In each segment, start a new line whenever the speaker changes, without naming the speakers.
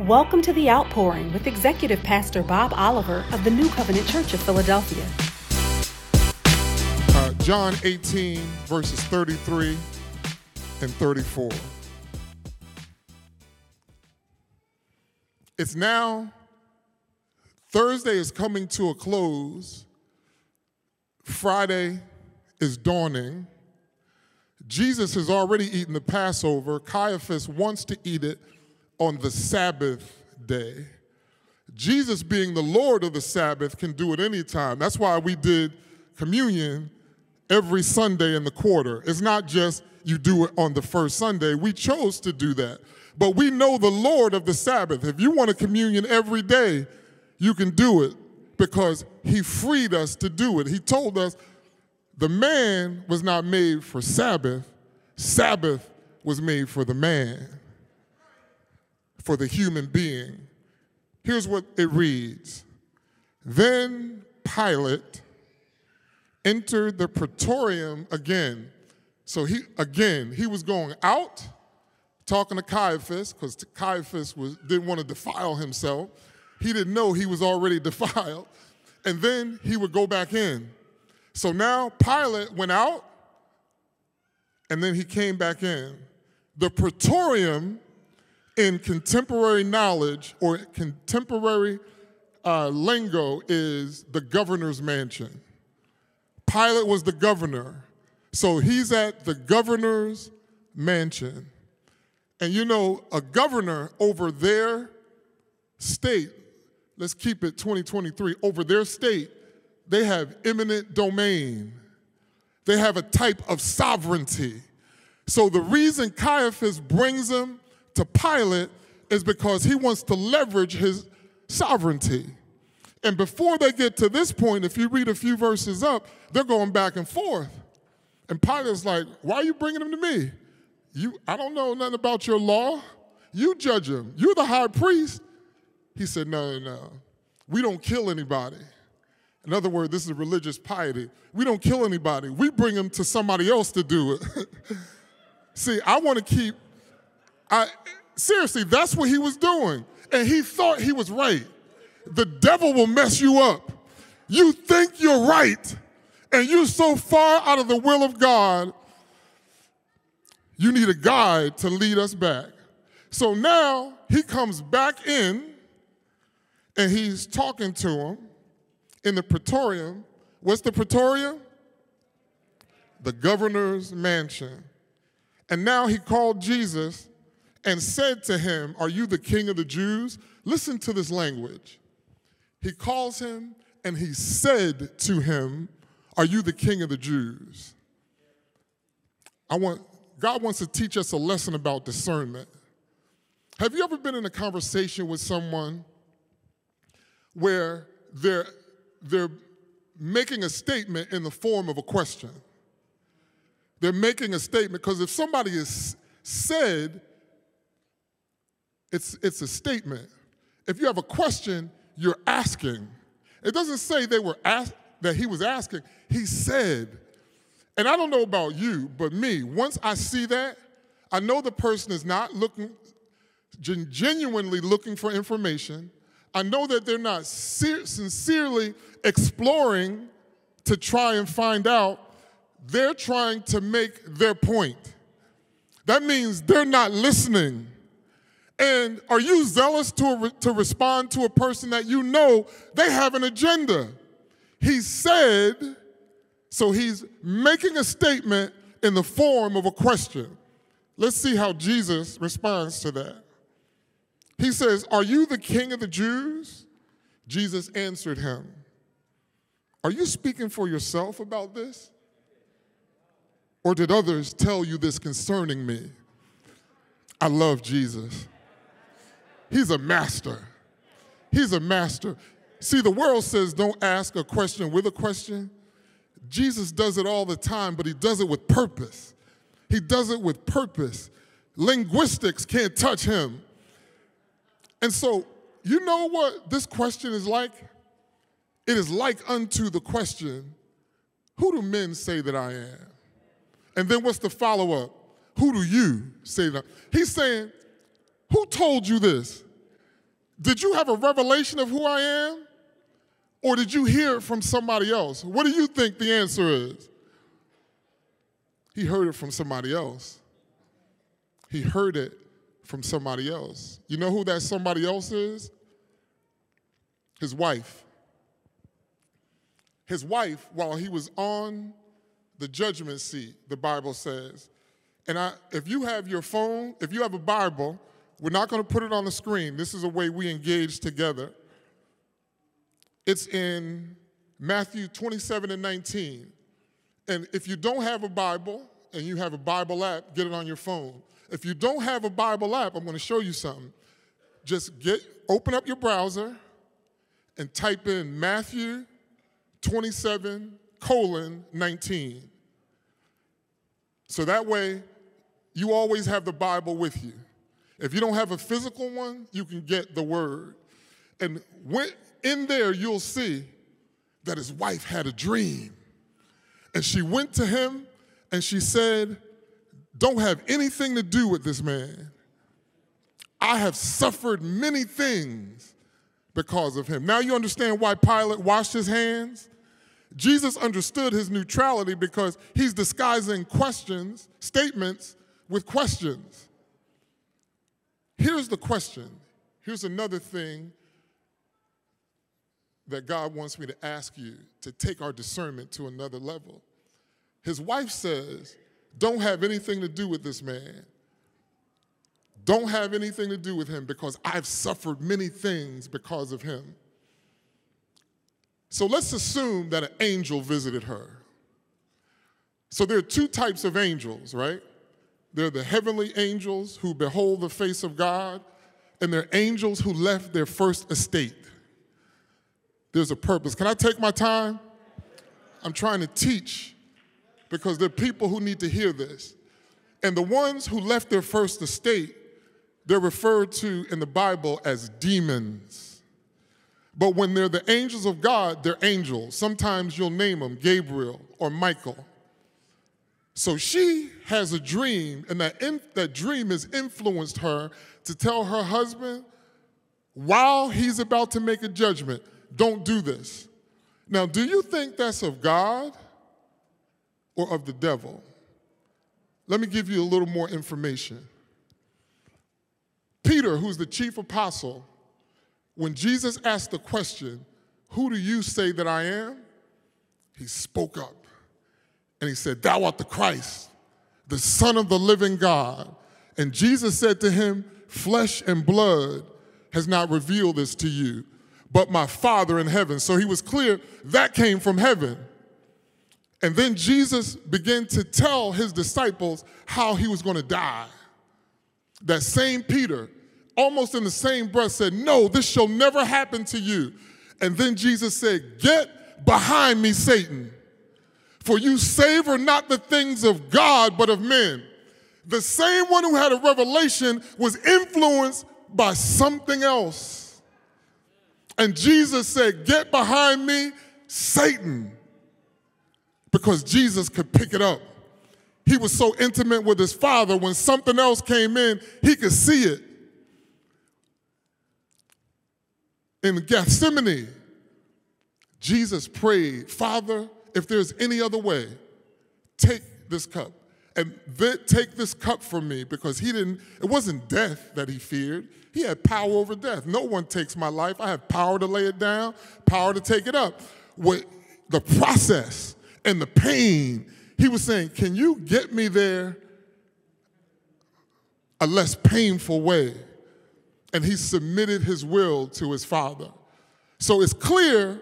Welcome to The Outpouring with Executive Pastor Bob Oliver of the New Covenant Church of Philadelphia.
Uh, John 18, verses 33 and 34. It's now, Thursday is coming to a close, Friday is dawning. Jesus has already eaten the Passover. Caiaphas wants to eat it on the Sabbath day. Jesus, being the Lord of the Sabbath, can do it anytime. That's why we did communion every Sunday in the quarter. It's not just you do it on the first Sunday. We chose to do that. But we know the Lord of the Sabbath. If you want a communion every day, you can do it because He freed us to do it. He told us the man was not made for Sabbath, Sabbath was made for the man for the human being. Here's what it reads Then Pilate entered the praetorium again. So he again, he was going out talking to Caiaphas because Caiaphas was, didn't want to defile himself. He didn't know he was already defiled. And then he would go back in. So now Pilate went out and then he came back in. The praetorium in contemporary knowledge or contemporary uh, lingo is the governor's mansion. Pilate was the governor. So he's at the governor's mansion. And you know, a governor over their state, let's keep it 2023, over their state, they have eminent domain. They have a type of sovereignty. So the reason Caiaphas brings them to Pilate is because he wants to leverage his sovereignty. And before they get to this point, if you read a few verses up, they're going back and forth. And Pilate's like, Why are you bringing him to me? You, I don't know nothing about your law. You judge him. You're the high priest. He said, No, no, no. We don't kill anybody. In other words, this is religious piety. We don't kill anybody. We bring them to somebody else to do it. See, I want to keep I, seriously, that's what he was doing. And he thought he was right. The devil will mess you up. You think you're right, and you're so far out of the will of God, you need a guide to lead us back. So now he comes back in and he's talking to him in the praetorium. What's the praetorium? The governor's mansion. And now he called Jesus and said to him, Are you the king of the Jews? Listen to this language. He calls him and he said to him, Are you the king of the Jews? I want, God wants to teach us a lesson about discernment. Have you ever been in a conversation with someone where they're, they're making a statement in the form of a question? They're making a statement because if somebody has said it's, it's a statement. If you have a question, you're asking. It doesn't say they were asked, that he was asking. He said, and I don't know about you, but me, once I see that, I know the person is not looking, genuinely looking for information. I know that they're not sincerely exploring to try and find out. They're trying to make their point. That means they're not listening. And are you zealous to, to respond to a person that you know they have an agenda? He said, so he's making a statement in the form of a question. Let's see how Jesus responds to that. He says, Are you the king of the Jews? Jesus answered him, Are you speaking for yourself about this? Or did others tell you this concerning me? I love Jesus. He's a master. He's a master. See, the world says don't ask a question with a question. Jesus does it all the time, but he does it with purpose. He does it with purpose. Linguistics can't touch him. And so, you know what this question is like? It is like unto the question, Who do men say that I am? And then what's the follow up? Who do you say that? He's saying, Who told you this? Did you have a revelation of who I am? Or did you hear it from somebody else? What do you think the answer is? He heard it from somebody else. He heard it from somebody else. You know who that somebody else is? His wife. His wife, while he was on the judgment seat, the Bible says, and I, if you have your phone, if you have a Bible, we're not going to put it on the screen. This is a way we engage together. It's in Matthew 27 and 19. And if you don't have a Bible and you have a Bible app, get it on your phone. If you don't have a Bible app, I'm going to show you something. Just get open up your browser and type in Matthew 27 colon 19. So that way, you always have the Bible with you. If you don't have a physical one, you can get the word. And when, in there, you'll see that his wife had a dream. And she went to him and she said, Don't have anything to do with this man. I have suffered many things because of him. Now you understand why Pilate washed his hands? Jesus understood his neutrality because he's disguising questions, statements, with questions. Here's the question. Here's another thing that God wants me to ask you to take our discernment to another level. His wife says, Don't have anything to do with this man. Don't have anything to do with him because I've suffered many things because of him. So let's assume that an angel visited her. So there are two types of angels, right? They're the heavenly angels who behold the face of God, and they're angels who left their first estate. There's a purpose. Can I take my time? I'm trying to teach because there are people who need to hear this. And the ones who left their first estate, they're referred to in the Bible as demons. But when they're the angels of God, they're angels. Sometimes you'll name them Gabriel or Michael. So she has a dream, and that, in, that dream has influenced her to tell her husband, while he's about to make a judgment, don't do this. Now, do you think that's of God or of the devil? Let me give you a little more information. Peter, who's the chief apostle, when Jesus asked the question, Who do you say that I am? He spoke up. And he said, Thou art the Christ, the Son of the living God. And Jesus said to him, Flesh and blood has not revealed this to you, but my Father in heaven. So he was clear that came from heaven. And then Jesus began to tell his disciples how he was going to die. That same Peter, almost in the same breath, said, No, this shall never happen to you. And then Jesus said, Get behind me, Satan. For you savor not the things of God, but of men. The same one who had a revelation was influenced by something else. And Jesus said, Get behind me, Satan. Because Jesus could pick it up. He was so intimate with his father, when something else came in, he could see it. In Gethsemane, Jesus prayed, Father, if there's any other way, take this cup. And take this cup from me because he didn't, it wasn't death that he feared. He had power over death. No one takes my life. I have power to lay it down, power to take it up. What the process and the pain, he was saying, Can you get me there a less painful way? And he submitted his will to his father. So it's clear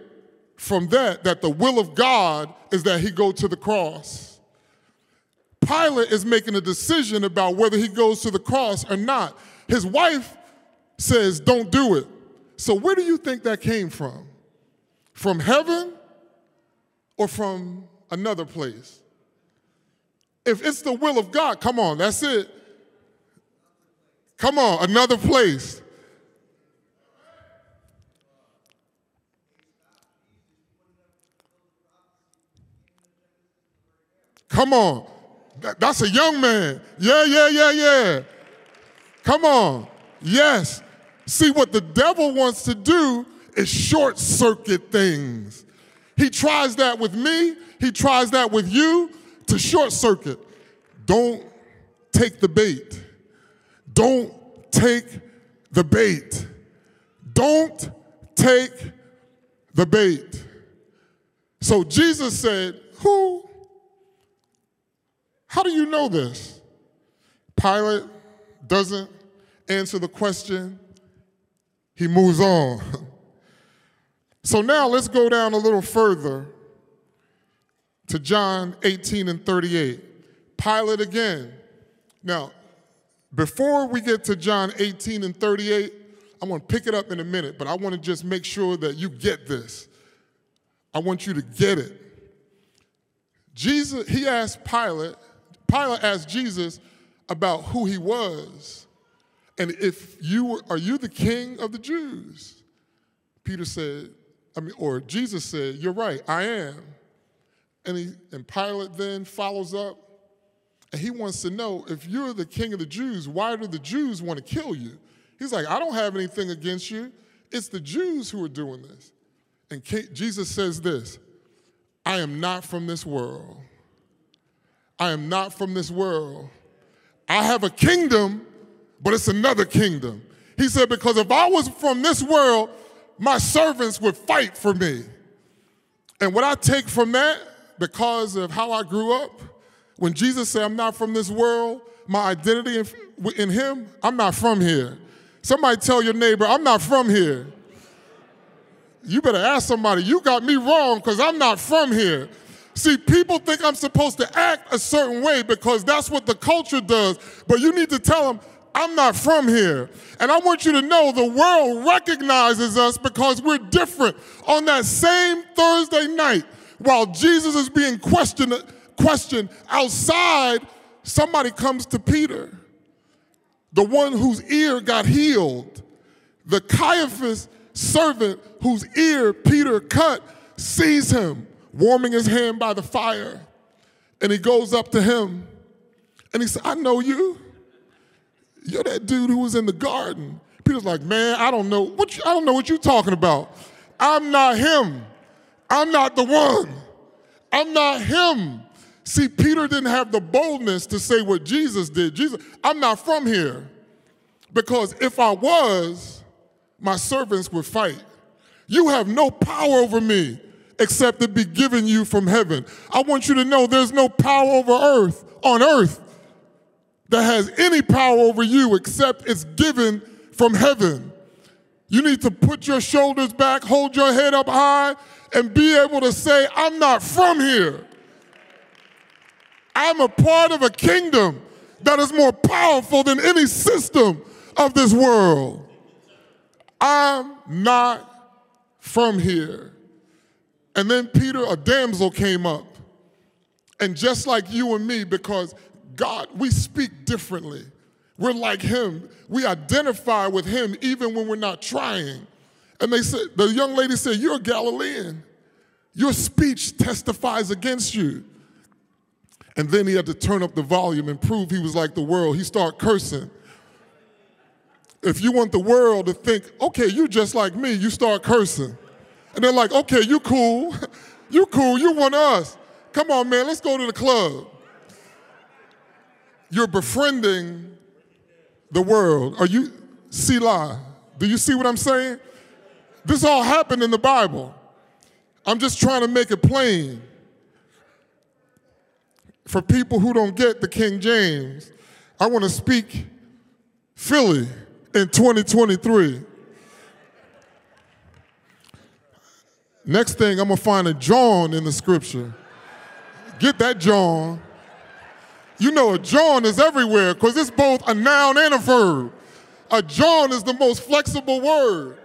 from that that the will of God is that he go to the cross. Pilate is making a decision about whether he goes to the cross or not. His wife says, Don't do it. So, where do you think that came from? From heaven or from another place? If it's the will of God, come on, that's it. Come on, another place. Come on. That's a young man. Yeah, yeah, yeah, yeah. Come on. Yes. See, what the devil wants to do is short circuit things. He tries that with me, he tries that with you to short circuit. Don't take the bait. Don't take the bait. Don't take the bait. So Jesus said, Who? How do you know this? Pilate doesn't answer the question, he moves on. So now let's go down a little further to John 18 and 38. Pilate again. Now, before we get to John 18 and 38, I'm going to pick it up in a minute, but I want to just make sure that you get this. I want you to get it. Jesus, he asked Pilate, Pilate asked Jesus about who he was. And if you were, are you the king of the Jews? Peter said, I mean, or Jesus said, You're right, I am. And, he, and Pilate then follows up and he wants to know if you're the king of the Jews, why do the Jews want to kill you? He's like, I don't have anything against you. It's the Jews who are doing this. And Jesus says this I am not from this world. I am not from this world. I have a kingdom, but it's another kingdom. He said, Because if I was from this world, my servants would fight for me. And what I take from that, because of how I grew up, when Jesus said, I'm not from this world, my identity in, Him, I'm not from here. Somebody tell your neighbor, I'm not from here. You better ask somebody, you got me wrong because I'm not from here. See, people think I'm supposed to act a certain way because that's what the culture does, but you need to tell them, I'm not from here. And I want you to know the world recognizes us because we're different. On that same Thursday night, while Jesus is being questioned, questioned outside, somebody comes to Peter, the one whose ear got healed. The Caiaphas servant whose ear Peter cut sees him warming his hand by the fire. And he goes up to him and he said, I know you. You're that dude who was in the garden. Peter's like, man, I don't know what you, I don't know what you're talking about. I'm not him. I'm not the one. I'm not him. See, Peter didn't have the boldness to say what Jesus did. Jesus, I'm not from here. Because if I was, my servants would fight. You have no power over me except it be given you from heaven. I want you to know there's no power over earth, on earth, that has any power over you except it's given from heaven. You need to put your shoulders back, hold your head up high, and be able to say, I'm not from here. I'm a part of a kingdom that is more powerful than any system of this world. I'm not from here. And then Peter, a damsel came up. And just like you and me, because God, we speak differently. We're like him. We identify with him even when we're not trying. And they said, the young lady said, You're a Galilean. Your speech testifies against you. And then he had to turn up the volume and prove he was like the world. He started cursing. If you want the world to think, okay, you're just like me, you start cursing. And they're like, okay, you cool. you cool, you want us. Come on, man, let's go to the club. You're befriending the world. Are you, Selah? Do you see what I'm saying? This all happened in the Bible. I'm just trying to make it plain. For people who don't get the King James, I want to speak Philly in 2023. Next thing, I'm going to find a John in the scripture. Get that John. You know, a John is everywhere because it's both a noun and a verb. A John is the most flexible word.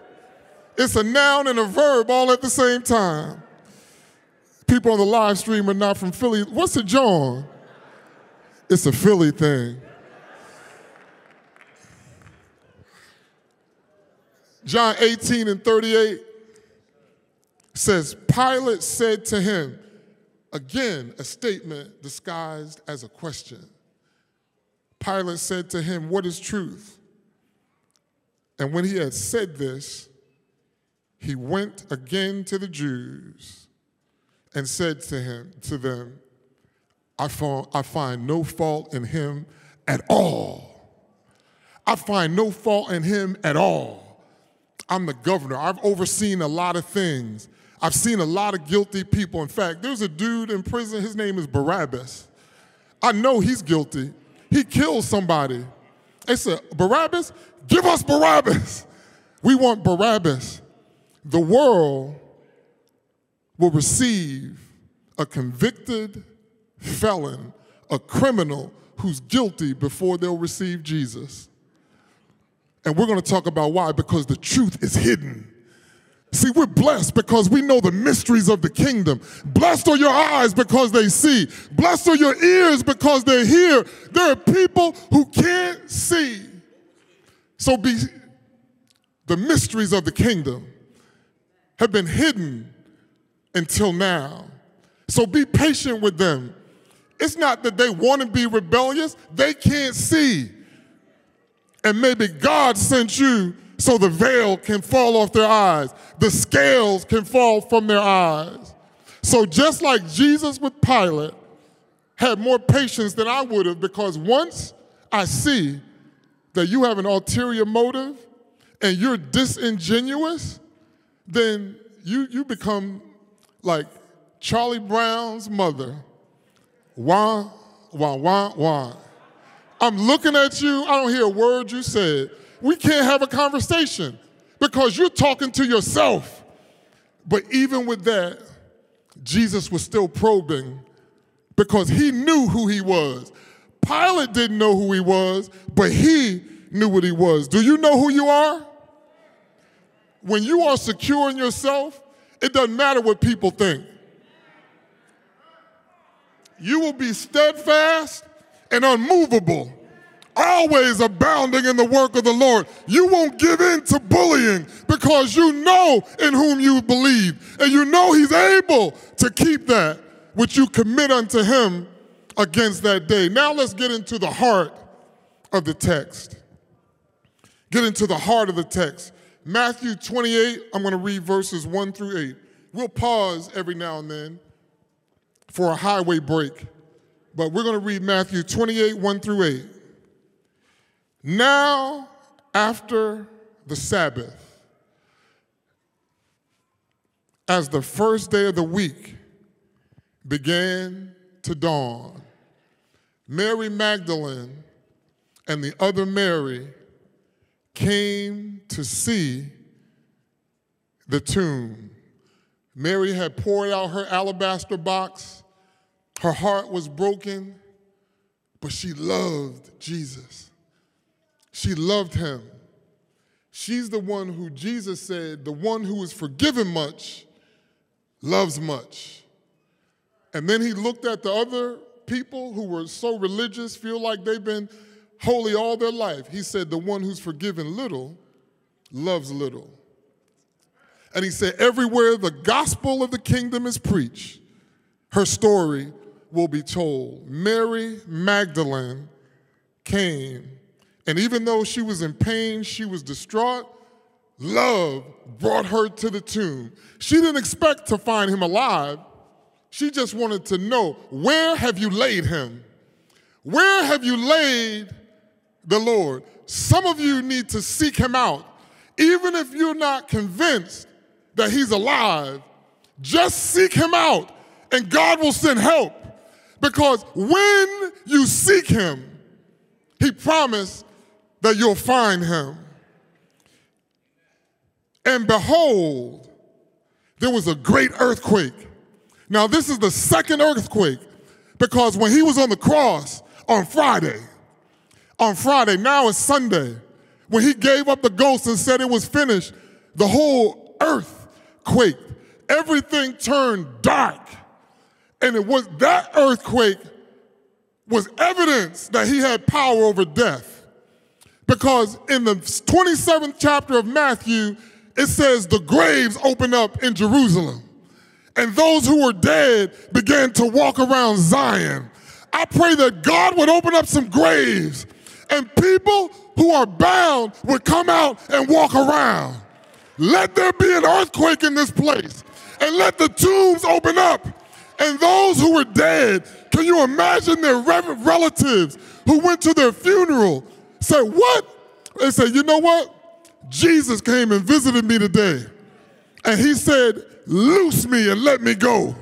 It's a noun and a verb all at the same time. People on the live stream are not from Philly. What's a John? It's a Philly thing. John 18 and 38 says, Pilate said to him, Again, a statement disguised as a question. Pilate said to him, What is truth? And when he had said this, he went again to the Jews and said to him to them, I, I find no fault in him at all. I find no fault in him at all. I'm the governor. I've overseen a lot of things. I've seen a lot of guilty people. In fact, there's a dude in prison, his name is Barabbas. I know he's guilty. He killed somebody. They said, Barabbas, give us Barabbas. We want Barabbas. The world will receive a convicted felon, a criminal who's guilty before they'll receive Jesus. And we're going to talk about why, because the truth is hidden. See, we're blessed because we know the mysteries of the kingdom. Blessed are your eyes because they see. Blessed are your ears because they hear. There are people who can't see. So be the mysteries of the kingdom have been hidden until now. So be patient with them. It's not that they want to be rebellious, they can't see. And maybe God sent you so the veil can fall off their eyes, the scales can fall from their eyes. So just like Jesus with Pilate had more patience than I would have, because once I see that you have an ulterior motive and you're disingenuous, then you, you become like Charlie Brown's mother. Wah, wah, wah, wah. I'm looking at you, I don't hear a word you said. We can't have a conversation because you're talking to yourself. But even with that, Jesus was still probing because he knew who he was. Pilate didn't know who he was, but he knew what he was. Do you know who you are? When you are secure in yourself, it doesn't matter what people think. You will be steadfast and unmovable, always abounding in the work of the Lord. You won't give in to bullying because you know in whom you believe, and you know He's able to keep that which you commit unto Him against that day. Now let's get into the heart of the text. Get into the heart of the text. Matthew 28, I'm going to read verses 1 through 8. We'll pause every now and then for a highway break, but we're going to read Matthew 28, 1 through 8. Now, after the Sabbath, as the first day of the week began to dawn, Mary Magdalene and the other Mary came to see the tomb. Mary had poured out her alabaster box. Her heart was broken, but she loved Jesus. She loved him. She's the one who Jesus said, the one who is forgiven much loves much. And then he looked at the other people who were so religious, feel like they've been holy all their life. He said, The one who's forgiven little loves little. And he said, Everywhere the gospel of the kingdom is preached, her story will be told. Mary Magdalene came, and even though she was in pain, she was distraught. Love brought her to the tomb. She didn't expect to find him alive. She just wanted to know, where have you laid him? Where have you laid the Lord. Some of you need to seek him out. Even if you're not convinced that he's alive, just seek him out and God will send help. Because when you seek him, he promised that you'll find him. And behold, there was a great earthquake. Now, this is the second earthquake because when he was on the cross on Friday, on Friday, now it's Sunday, when he gave up the ghost and said it was finished, the whole earth quaked. Everything turned dark. And it was that earthquake was evidence that he had power over death. Because in the 27th chapter of Matthew, it says the graves opened up in Jerusalem. And those who were dead began to walk around Zion. I pray that God would open up some graves and people who are bound would come out and walk around. Let there be an earthquake in this place and let the tombs open up. And those who were dead, can you imagine their relatives who went to their funeral say, What? They say, You know what? Jesus came and visited me today. And he said, Loose me and let me go.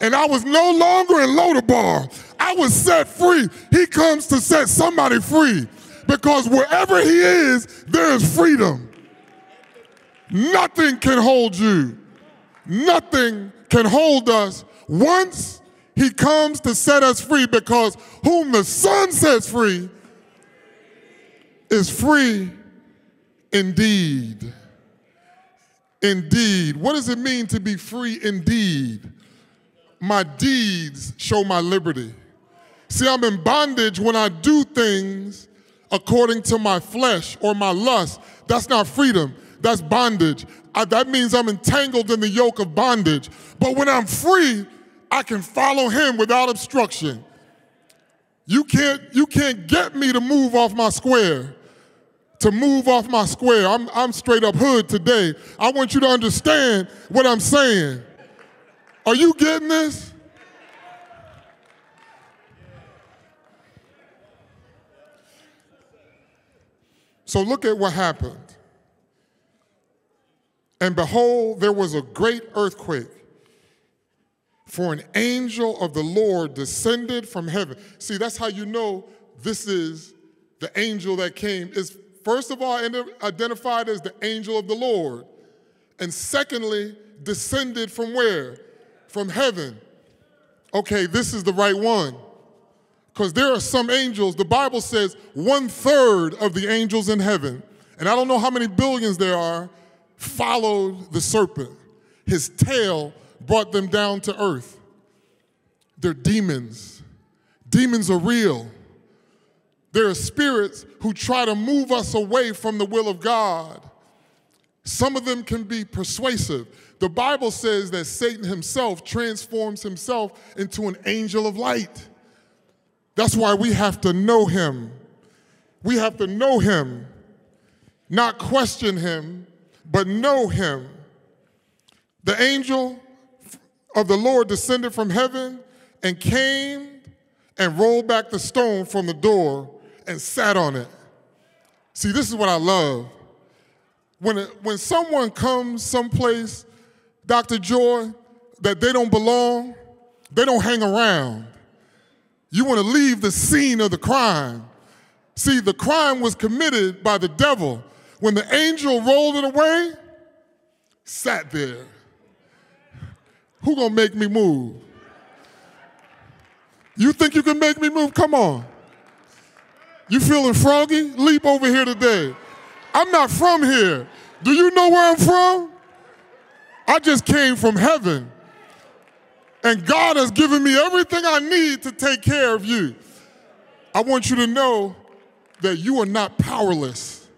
And I was no longer in Lodabar. I was set free. He comes to set somebody free because wherever he is, there is freedom. Nothing can hold you. Nothing can hold us once he comes to set us free because whom the Son sets free is free indeed. Indeed. What does it mean to be free indeed? My deeds show my liberty. See, I'm in bondage when I do things according to my flesh or my lust. That's not freedom, that's bondage. I, that means I'm entangled in the yoke of bondage. But when I'm free, I can follow him without obstruction. You can't, you can't get me to move off my square. To move off my square. I'm, I'm straight up hood today. I want you to understand what I'm saying. Are you getting this? So look at what happened. And behold, there was a great earthquake, for an angel of the Lord descended from heaven. See, that's how you know this is the angel that came. Is first of all identified as the angel of the Lord, and secondly, descended from where? From heaven. Okay, this is the right one. Because there are some angels, the Bible says one third of the angels in heaven, and I don't know how many billions there are, followed the serpent. His tail brought them down to earth. They're demons. Demons are real. There are spirits who try to move us away from the will of God. Some of them can be persuasive. The Bible says that Satan himself transforms himself into an angel of light. That's why we have to know him. We have to know him, not question him, but know him. The angel of the Lord descended from heaven and came and rolled back the stone from the door and sat on it. See, this is what I love. When, it, when someone comes someplace, Dr. Joy, that they don't belong, they don't hang around. You want to leave the scene of the crime. See, the crime was committed by the devil. When the angel rolled it away, sat there. Who gonna make me move? You think you can make me move? Come on. You feeling froggy? Leap over here today. I'm not from here. Do you know where I'm from? I just came from heaven. And God has given me everything I need to take care of you. I want you to know that you are not powerless.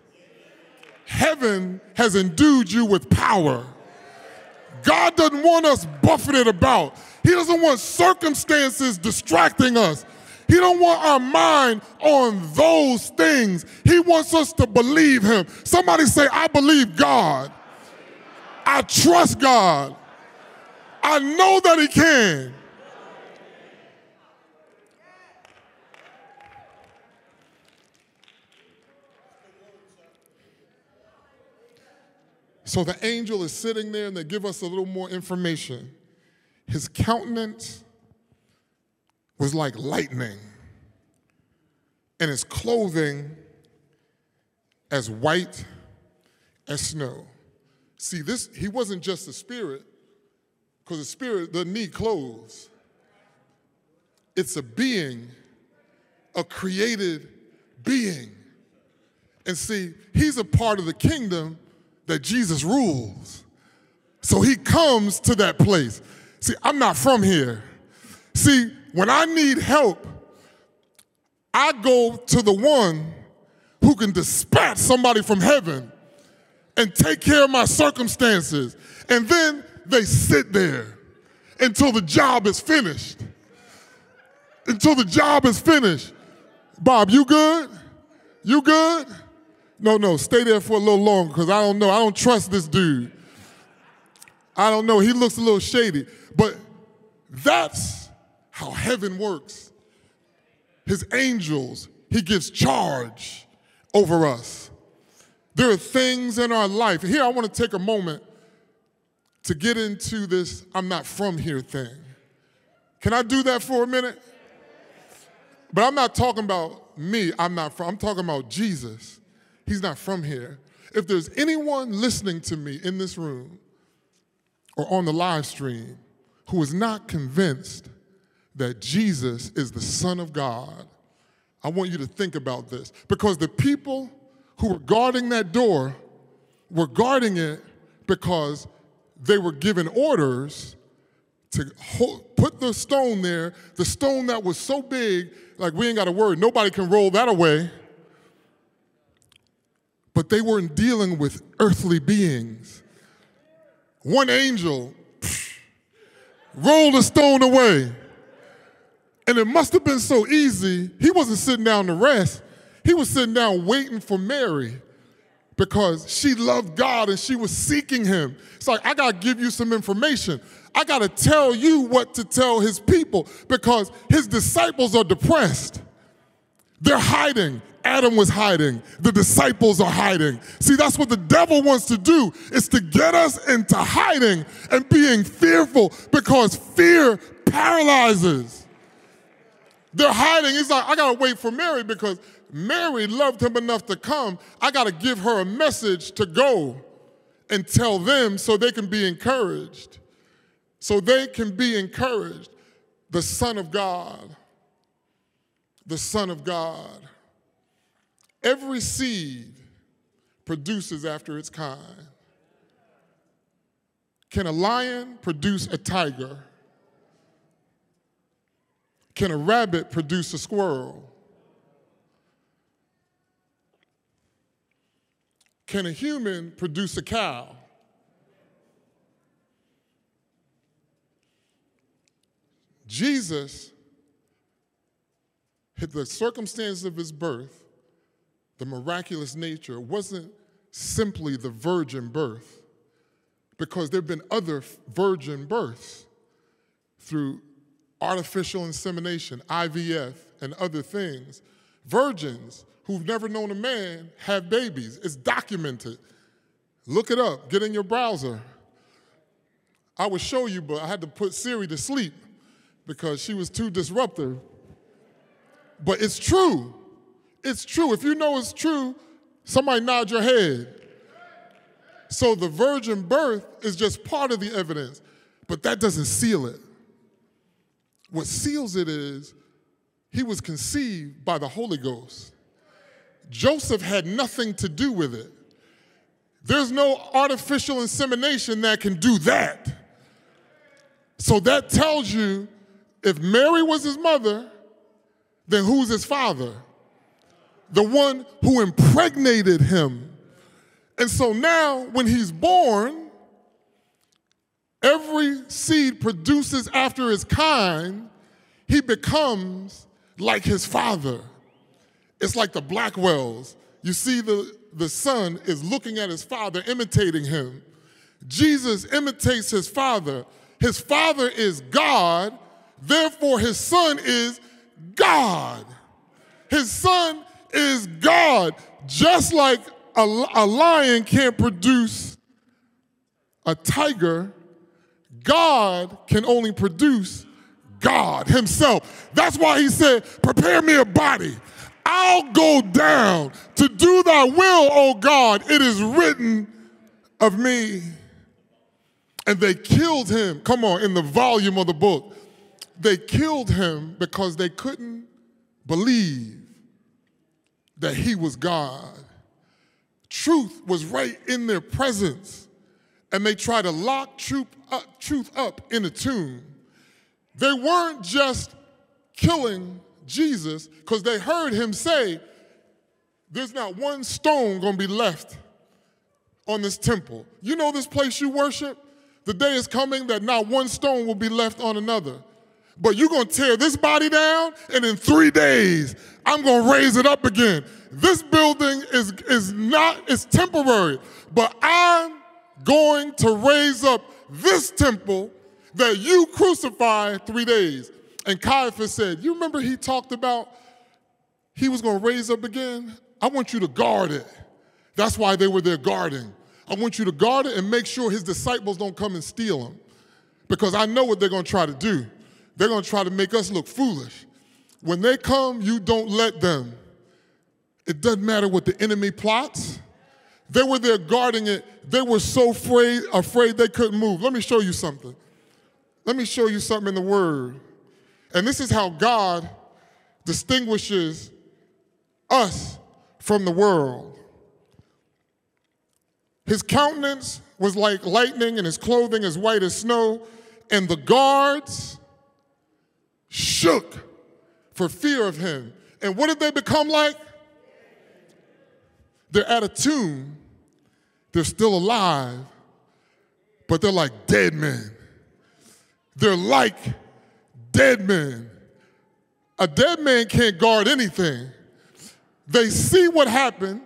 Heaven has endued you with power. God doesn't want us buffeted about. He doesn't want circumstances distracting us. He don't want our mind on those things. He wants us to believe him. Somebody say, I believe God. I trust God. I know that He can. So the angel is sitting there and they give us a little more information. His countenance was like lightning, and his clothing as white as snow. See, this he wasn't just a spirit, because the spirit doesn't need clothes. It's a being, a created being. And see, he's a part of the kingdom that Jesus rules. So he comes to that place. See, I'm not from here. See, when I need help, I go to the one who can dispatch somebody from heaven and take care of my circumstances. And then they sit there until the job is finished. Until the job is finished. Bob, you good? You good? No, no, stay there for a little longer because I don't know. I don't trust this dude. I don't know. He looks a little shady. But that's how heaven works. His angels, he gives charge over us. There are things in our life. Here, I want to take a moment to get into this I'm not from here thing. Can I do that for a minute? But I'm not talking about me, I'm not from, I'm talking about Jesus. He's not from here. If there's anyone listening to me in this room or on the live stream who is not convinced that Jesus is the Son of God, I want you to think about this. Because the people who were guarding that door were guarding it because they were given orders to hold, put the stone there, the stone that was so big, like we ain't got a word, nobody can roll that away. But they weren't dealing with earthly beings. One angel rolled a stone away. And it must have been so easy. He wasn't sitting down to rest, he was sitting down waiting for Mary because she loved God and she was seeking him. It's like, I got to give you some information. I got to tell you what to tell his people because his disciples are depressed. They're hiding. Adam was hiding. The disciples are hiding. See, that's what the devil wants to do is to get us into hiding and being fearful because fear paralyzes. They're hiding. He's like, I got to wait for Mary because Mary loved him enough to come. I got to give her a message to go and tell them so they can be encouraged. So they can be encouraged. The Son of God, the Son of God. Every seed produces after its kind. Can a lion produce a tiger? Can a rabbit produce a squirrel? Can a human produce a cow? Jesus, the circumstances of his birth, the miraculous nature, wasn't simply the virgin birth, because there have been other virgin births through artificial insemination, IVF, and other things. Virgins who've never known a man have babies. It's documented. Look it up, get in your browser. I would show you, but I had to put Siri to sleep because she was too disruptive. But it's true. It's true. If you know it's true, somebody nod your head. So the virgin birth is just part of the evidence, but that doesn't seal it. What seals it is he was conceived by the Holy Ghost. Joseph had nothing to do with it. There's no artificial insemination that can do that. So that tells you if Mary was his mother, then who's his father? The one who impregnated him. And so now, when he's born, every seed produces after his kind, he becomes like his father. It's like the Blackwells. You see, the, the son is looking at his father, imitating him. Jesus imitates his father. His father is God, therefore, his son is God. His son is God. Just like a, a lion can't produce a tiger, God can only produce God Himself. That's why He said, Prepare me a body. I'll go down to do thy will, O God. It is written of me. And they killed him. Come on, in the volume of the book. They killed him because they couldn't believe that he was God. Truth was right in their presence. And they tried to lock truth up, truth up in a tomb. They weren't just killing Jesus because they heard him say, There's not one stone going to be left on this temple. You know this place you worship? The day is coming that not one stone will be left on another. But you're going to tear this body down, and in three days, I'm going to raise it up again. This building is, is not, it's temporary, but I'm going to raise up this temple that you crucified three days. And Caiaphas said, You remember he talked about he was going to raise up again? I want you to guard it. That's why they were there guarding. I want you to guard it and make sure his disciples don't come and steal him. Because I know what they're going to try to do. They're going to try to make us look foolish. When they come, you don't let them. It doesn't matter what the enemy plots. They were there guarding it. They were so afraid, afraid they couldn't move. Let me show you something. Let me show you something in the Word. And this is how God distinguishes us from the world. His countenance was like lightning, and his clothing as white as snow, and the guards shook for fear of him. And what did they become like? They're at a tomb, they're still alive, but they're like dead men. They're like dead men. A dead man can't guard anything. They see what happened,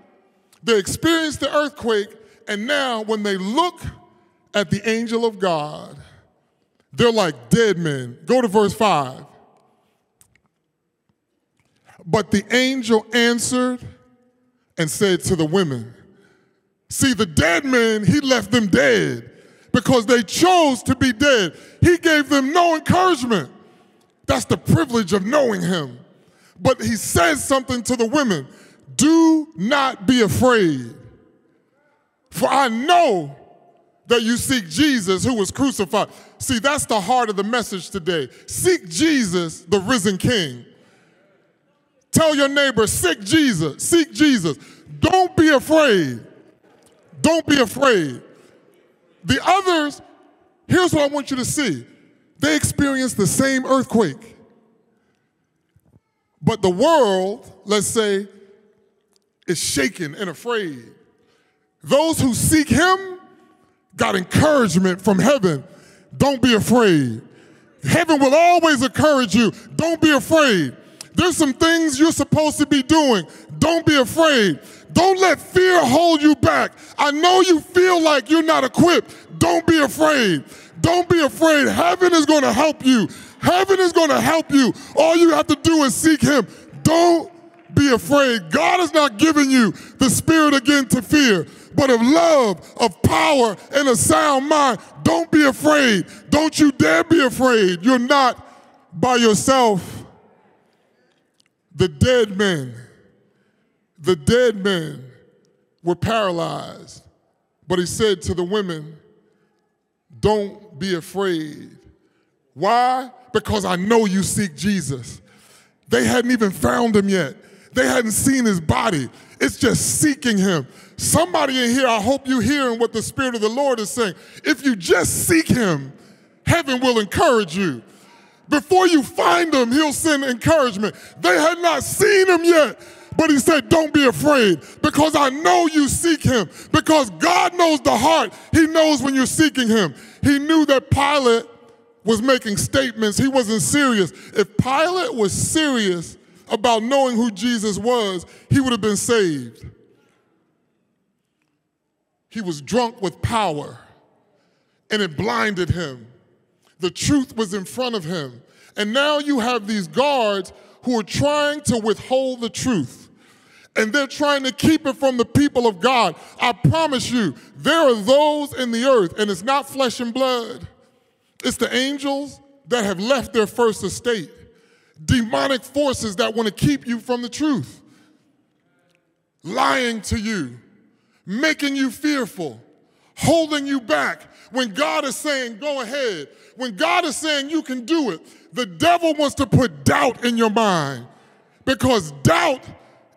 they experience the earthquake, and now when they look at the angel of God, they're like dead men. Go to verse 5. But the angel answered and said to the women, See, the dead men, he left them dead because they chose to be dead. He gave them no encouragement. That's the privilege of knowing him. But he says something to the women Do not be afraid, for I know that you seek Jesus who was crucified. See, that's the heart of the message today. Seek Jesus, the risen King. Tell your neighbor, seek Jesus, seek Jesus. Don't be afraid. Don't be afraid. The others, here's what I want you to see they experienced the same earthquake. But the world, let's say, is shaken and afraid. Those who seek Him got encouragement from heaven. Don't be afraid. Heaven will always encourage you. Don't be afraid. There's some things you're supposed to be doing. Don't be afraid. Don't let fear hold you back. I know you feel like you're not equipped. Don't be afraid. Don't be afraid. Heaven is going to help you. Heaven is going to help you. All you have to do is seek Him. Don't be afraid. God has not given you the spirit again to fear, but of love, of power, and a sound mind. Don't be afraid. Don't you dare be afraid. You're not by yourself the dead men, the dead men were paralyzed. But he said to the women, Don't be afraid. Why? Because I know you seek Jesus. They hadn't even found him yet, they hadn't seen his body. It's just seeking him. Somebody in here, I hope you're hearing what the Spirit of the Lord is saying. If you just seek him, heaven will encourage you. Before you find him, he'll send encouragement. They had not seen him yet. But he said, Don't be afraid because I know you seek him. Because God knows the heart. He knows when you're seeking him. He knew that Pilate was making statements. He wasn't serious. If Pilate was serious about knowing who Jesus was, he would have been saved. He was drunk with power and it blinded him. The truth was in front of him. And now you have these guards who are trying to withhold the truth. And they're trying to keep it from the people of God. I promise you, there are those in the earth, and it's not flesh and blood, it's the angels that have left their first estate, demonic forces that want to keep you from the truth, lying to you, making you fearful, holding you back. When God is saying, go ahead, when God is saying you can do it, the devil wants to put doubt in your mind because doubt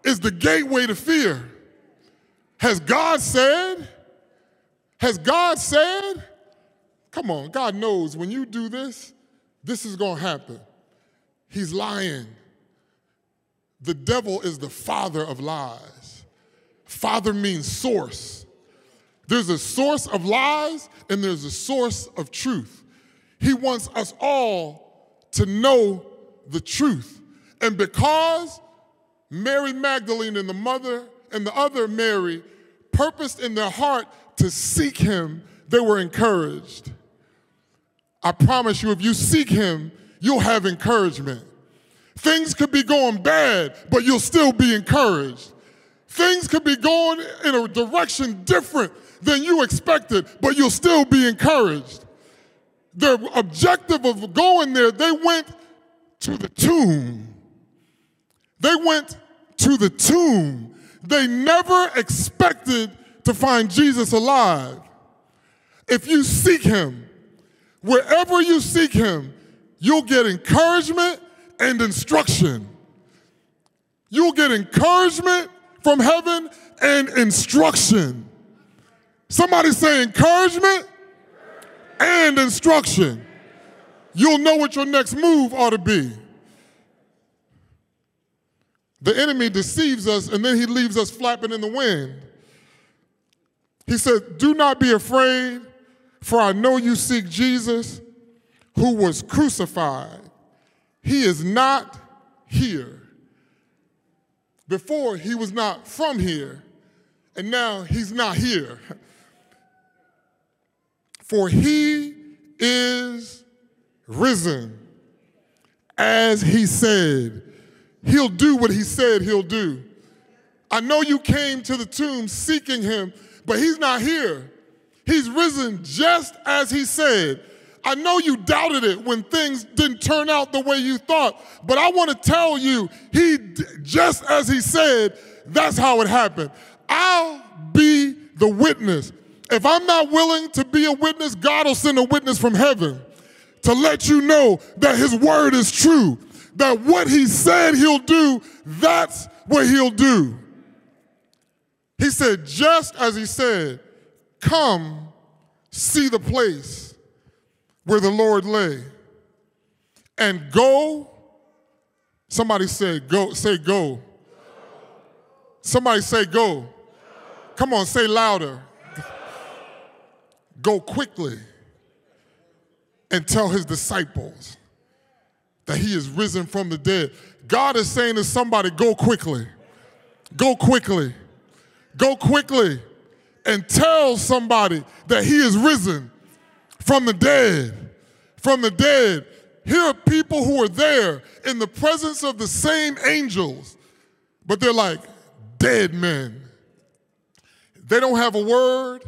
is the gateway to fear. Has God said? Has God said? Come on, God knows when you do this, this is going to happen. He's lying. The devil is the father of lies. Father means source. There's a source of lies and there's a source of truth. He wants us all to know the truth. And because Mary Magdalene and the mother and the other Mary purposed in their heart to seek him, they were encouraged. I promise you, if you seek him, you'll have encouragement. Things could be going bad, but you'll still be encouraged. Things could be going in a direction different than you expected, but you'll still be encouraged. Their objective of going there, they went to the tomb. They went to the tomb. They never expected to find Jesus alive. If you seek him, wherever you seek him, you'll get encouragement and instruction. You'll get encouragement from heaven and instruction. Somebody say encouragement and instruction. You'll know what your next move ought to be. The enemy deceives us and then he leaves us flapping in the wind. He said, Do not be afraid, for I know you seek Jesus who was crucified. He is not here. Before, he was not from here, and now he's not here. For he is risen, as he said. He'll do what he said he'll do. I know you came to the tomb seeking him, but he's not here. He's risen just as he said. I know you doubted it when things didn't turn out the way you thought, but I want to tell you, he just as he said, that's how it happened. I'll be the witness. If I'm not willing to be a witness, God will send a witness from heaven to let you know that his word is true, that what he said he'll do, that's what he'll do. He said, just as he said, come see the place where the Lord lay and go. Somebody say go, say go. Somebody say go. Come on, say louder. Go quickly and tell his disciples that he is risen from the dead. God is saying to somebody, go quickly. Go quickly. Go quickly and tell somebody that he is risen from the dead. From the dead. Here are people who are there in the presence of the same angels, but they're like dead men. They don't have a word,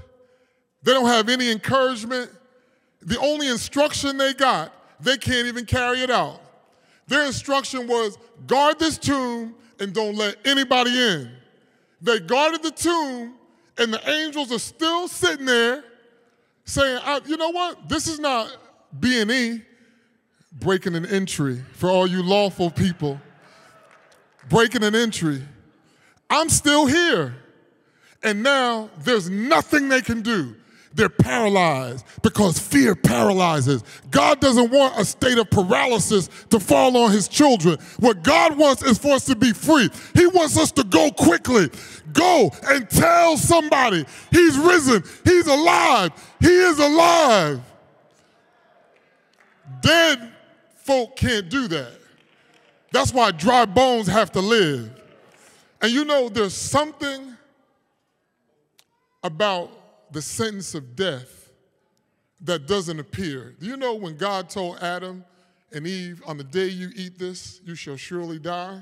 they don't have any encouragement. The only instruction they got, they can't even carry it out. Their instruction was guard this tomb and don't let anybody in. They guarded the tomb, and the angels are still sitting there saying, you know what? This is not B&E breaking an entry for all you lawful people. Breaking an entry. I'm still here. And now there's nothing they can do. They're paralyzed because fear paralyzes. God doesn't want a state of paralysis to fall on his children. What God wants is for us to be free. He wants us to go quickly. Go and tell somebody he's risen, he's alive, he is alive. Dead folk can't do that. That's why dry bones have to live. And you know, there's something about the sentence of death that doesn't appear. Do you know when God told Adam and Eve, on the day you eat this, you shall surely die?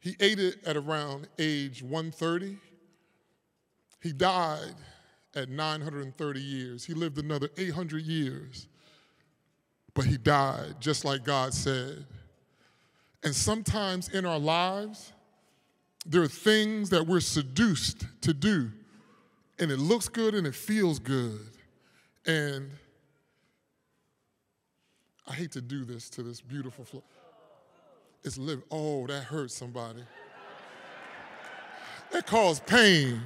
He ate it at around age 130. He died at 930 years. He lived another 800 years, but he died just like God said. And sometimes in our lives, there are things that we're seduced to do, and it looks good and it feels good. And I hate to do this to this beautiful floor. It's living. Oh, that hurts somebody. That caused pain.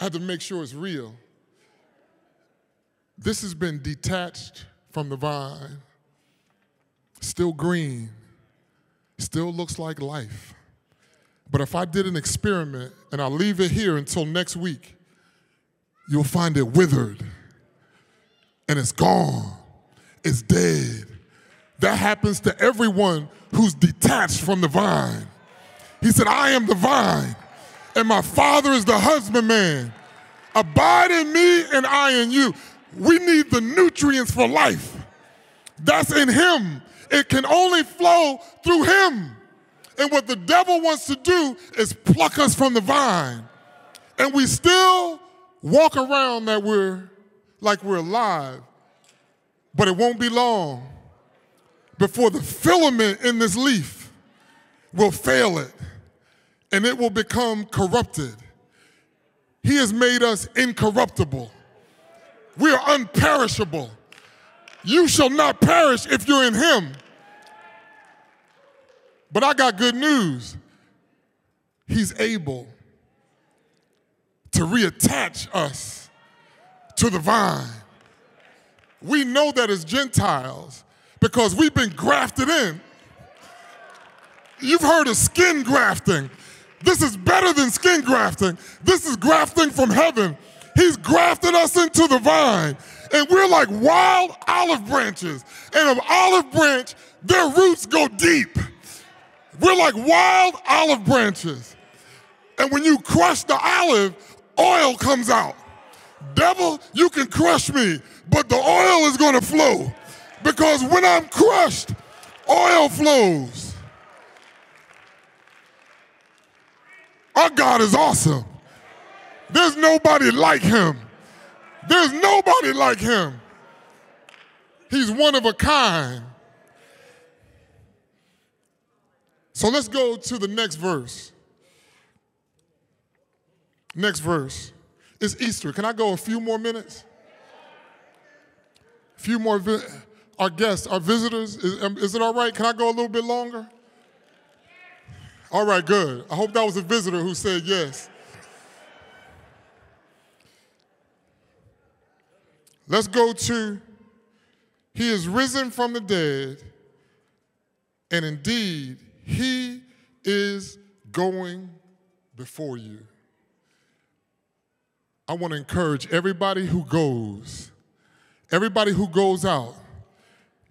I have to make sure it's real. This has been detached from the vine still green, still looks like life. But if I did an experiment and I leave it here until next week, you'll find it withered and it's gone, it's dead. That happens to everyone who's detached from the vine. He said, I am the vine, and my Father is the husbandman. Abide in me, and I in you. We need the nutrients for life. That's in Him. It can only flow through Him. And what the devil wants to do is pluck us from the vine. And we still walk around that we're like we're alive. But it won't be long before the filament in this leaf will fail it and it will become corrupted. He has made us incorruptible. We are unperishable. You shall not perish if you're in Him. But I got good news. He's able to reattach us to the vine. We know that as Gentiles because we've been grafted in. You've heard of skin grafting. This is better than skin grafting. This is grafting from heaven. He's grafted us into the vine. And we're like wild olive branches. And an olive branch, their roots go deep. We're like wild olive branches. And when you crush the olive, oil comes out. Devil, you can crush me, but the oil is going to flow. Because when I'm crushed, oil flows. Our God is awesome. There's nobody like him. There's nobody like him. He's one of a kind. So let's go to the next verse. Next verse is Easter. Can I go a few more minutes? A few more. Vi- our guests, our visitors, is, is it all right? Can I go a little bit longer? All right, good. I hope that was a visitor who said yes. Let's go to He is risen from the dead, and indeed, He is going before you. I want to encourage everybody who goes, everybody who goes out,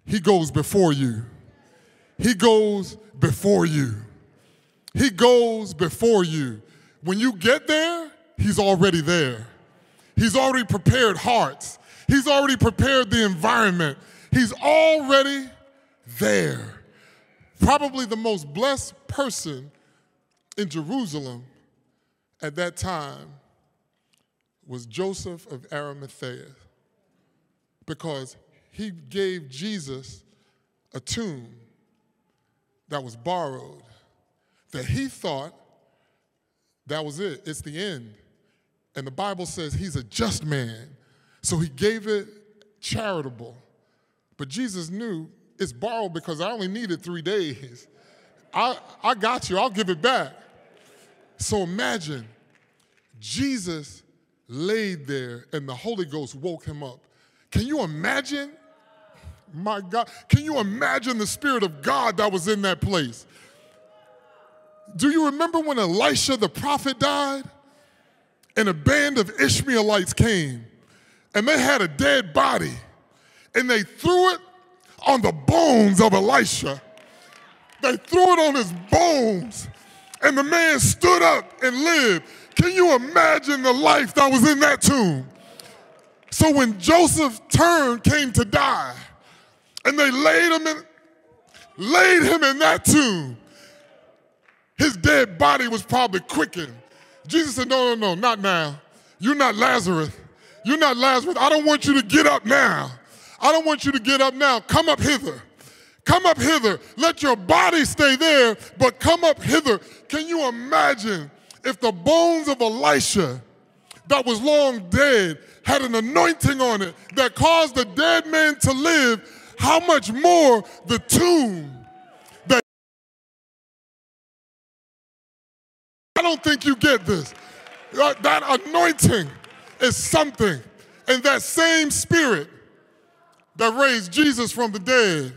He goes before you. He goes before you. He goes before you. When you get there, He's already there. He's already prepared hearts. He's already prepared the environment. He's already there. Probably the most blessed person in Jerusalem at that time was Joseph of Arimathea because he gave Jesus a tomb that was borrowed that he thought that was it, it's the end. And the Bible says he's a just man, so he gave it charitable. But Jesus knew it's borrowed because I only needed three days. I, I got you, I'll give it back. So imagine Jesus laid there and the Holy Ghost woke him up. Can you imagine? My God, can you imagine the Spirit of God that was in that place? Do you remember when Elisha the prophet died? And a band of Ishmaelites came and they had a dead body and they threw it on the bones of Elisha. They threw it on his bones and the man stood up and lived. Can you imagine the life that was in that tomb? So when Joseph turned, came to die, and they laid him in, laid him in that tomb, his dead body was probably quickened. Jesus said, No, no, no, not now. You're not Lazarus. You're not Lazarus. I don't want you to get up now. I don't want you to get up now. Come up hither. Come up hither. Let your body stay there, but come up hither. Can you imagine if the bones of Elisha that was long dead had an anointing on it that caused the dead man to live? How much more the tomb that I don't think you get this. That anointing is something. And that same spirit that raised Jesus from the dead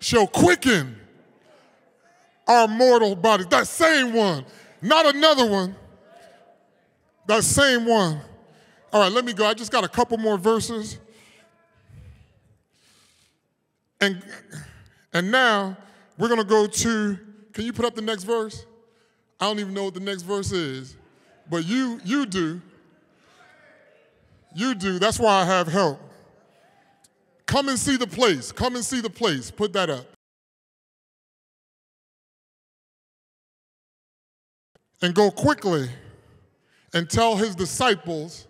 shall quicken our mortal bodies. That same one, not another one. That same one All right, let me go. I just got a couple more verses. And, and now we're going to go to, can you put up the next verse? I don't even know what the next verse is, but you, you do. You do. That's why I have help. Come and see the place. Come and see the place. Put that up. And go quickly and tell his disciples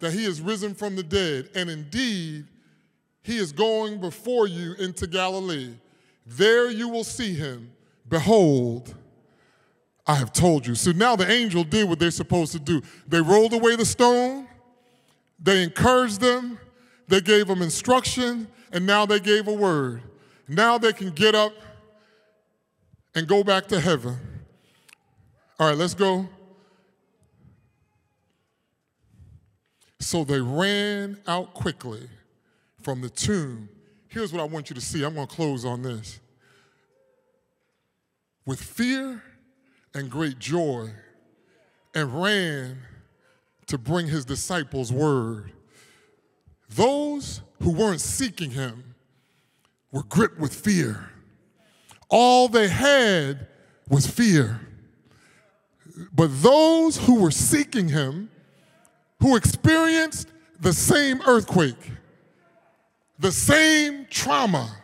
that he is risen from the dead. And indeed, he is going before you into Galilee. There you will see him. Behold, I have told you. So now the angel did what they're supposed to do. They rolled away the stone, they encouraged them, they gave them instruction, and now they gave a word. Now they can get up and go back to heaven. All right, let's go. So they ran out quickly from the tomb. Here's what I want you to see. I'm going to close on this. With fear and great joy, and ran to bring his disciples word. Those who weren't seeking him were gripped with fear. All they had was fear. But those who were seeking him, who experienced the same earthquake, the same trauma,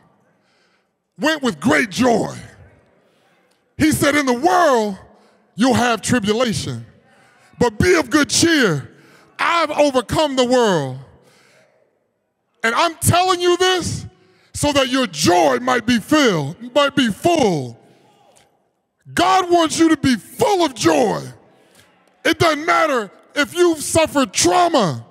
went with great joy. He said, In the world, you'll have tribulation, but be of good cheer. I've overcome the world. And I'm telling you this so that your joy might be filled, might be full. God wants you to be full of joy. It doesn't matter if you've suffered trauma.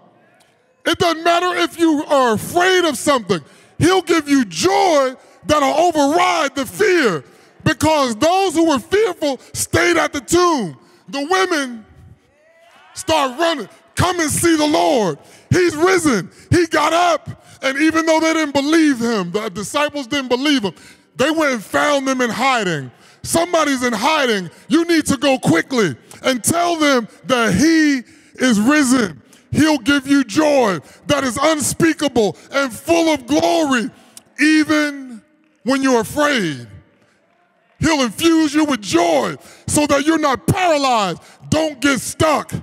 It doesn't matter if you are afraid of something. He'll give you joy that'll override the fear because those who were fearful stayed at the tomb. The women start running. Come and see the Lord. He's risen. He got up. And even though they didn't believe him, the disciples didn't believe him, they went and found them in hiding. Somebody's in hiding. You need to go quickly and tell them that he is risen. He'll give you joy that is unspeakable and full of glory, even when you're afraid. He'll infuse you with joy so that you're not paralyzed. Don't get stuck.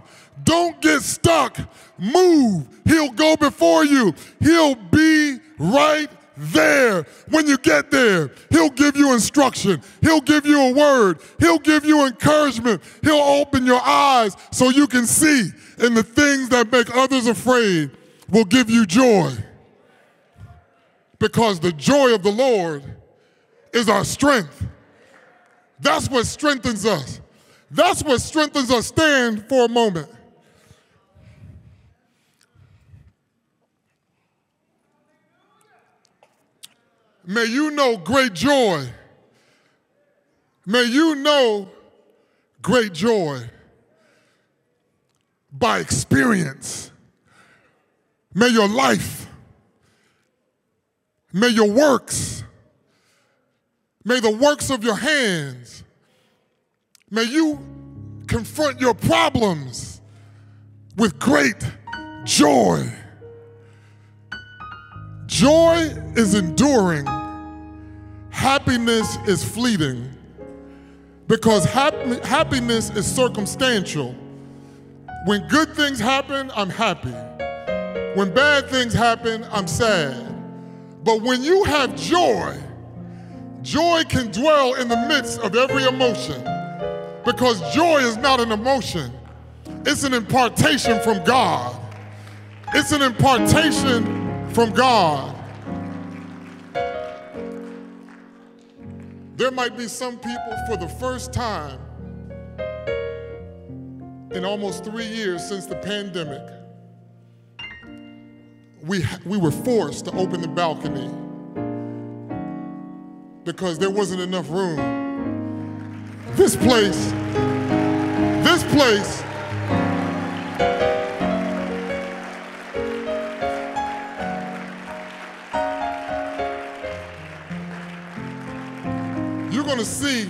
Don't get stuck. Move. He'll go before you. He'll be right there. When you get there, He'll give you instruction. He'll give you a word. He'll give you encouragement. He'll open your eyes so you can see. And the things that make others afraid will give you joy. Because the joy of the Lord is our strength. That's what strengthens us. That's what strengthens us. Stand for a moment. May you know great joy. May you know great joy by experience. May your life, may your works, may the works of your hands, may you confront your problems with great joy. Joy is enduring, happiness is fleeting because hap- happiness is circumstantial. When good things happen, I'm happy. When bad things happen, I'm sad. But when you have joy, joy can dwell in the midst of every emotion because joy is not an emotion, it's an impartation from God. It's an impartation from God. There might be some people for the first time in almost three years since the pandemic, we, we were forced to open the balcony because there wasn't enough room. This place, this place, going to see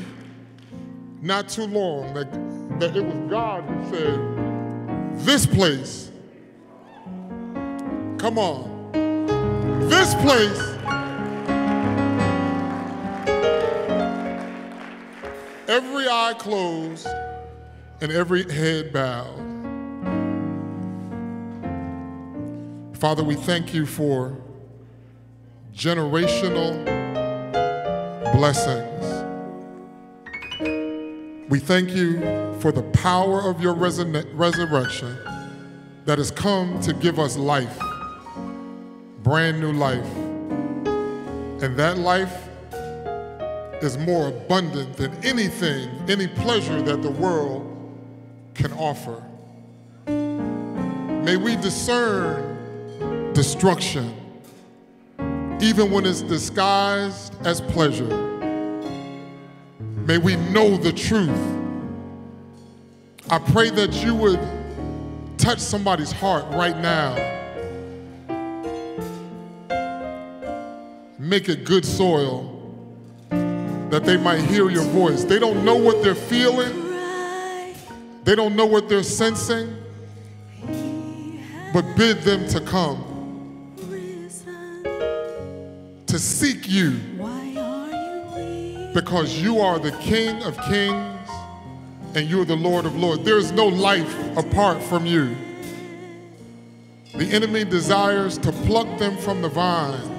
not too long that, that it was God who said, This place Come on. This place every eye closed and every head bowed. Father, we thank you for generational blessings. We thank you for the power of your resurrection that has come to give us life, brand new life. And that life is more abundant than anything, any pleasure that the world can offer. May we discern destruction, even when it's disguised as pleasure. May we know the truth. I pray that you would touch somebody's heart right now. Make it good soil that they might hear your voice. They don't know what they're feeling, they don't know what they're sensing, but bid them to come to seek you because you are the King of kings and you're the Lord of lords. There's no life apart from you. The enemy desires to pluck them from the vine,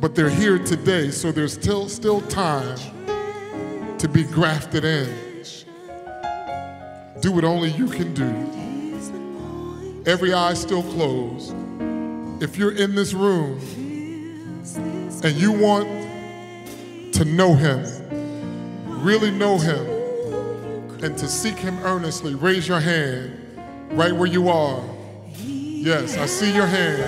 but they're here today, so there's still, still time to be grafted in. Do what only you can do. Every eye still closed if you're in this room and you want to know Him, really know Him, and to seek Him earnestly, raise your hand right where you are. Yes, I see your hand.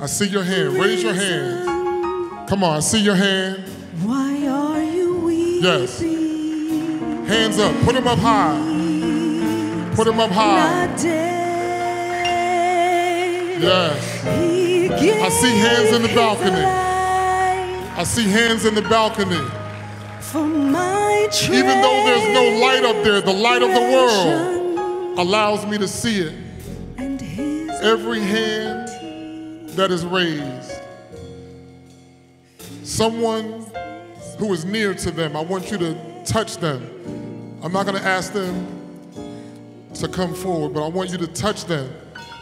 I see your hand. Raise your hand. Come on, I see your hand.
Why are you weeping?
Yes. Hands up. Put them up high. Put them up high. Yes. I see hands in the balcony. I see hands in the balcony. Even though there's no light up there, the light of the world allows me to see it. Every hand that is raised, someone who is near to them, I want you to touch them. I'm not going to ask them to come forward, but I want you to touch them.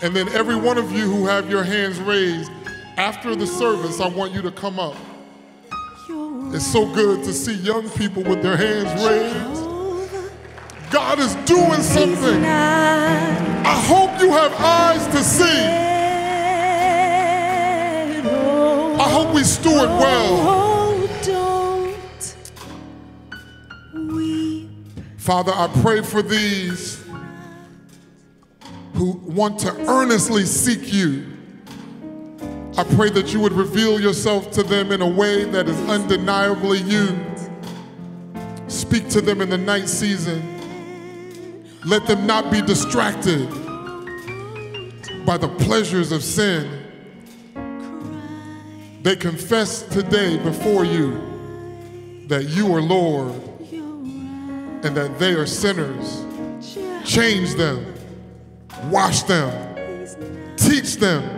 And then every one of you who have your hands raised, after the service, I want you to come up. It's so good to see young people with their hands raised. God is doing something. I hope you have eyes to see. I hope we steward well. Father, I pray for these who want to earnestly seek you. I pray that you would reveal yourself to them in a way that is undeniably you. Speak to them in the night season. Let them not be distracted by the pleasures of sin. They confess today before you that you are Lord and that they are sinners. Change them wash them, teach them,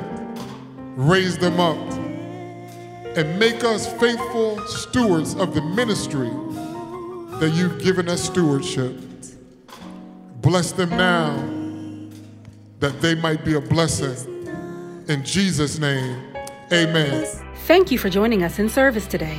raise them up, and make us faithful stewards of the ministry that you've given us stewardship. Bless them now that they might be a blessing. In Jesus' name, amen.
Thank you for joining us in service today.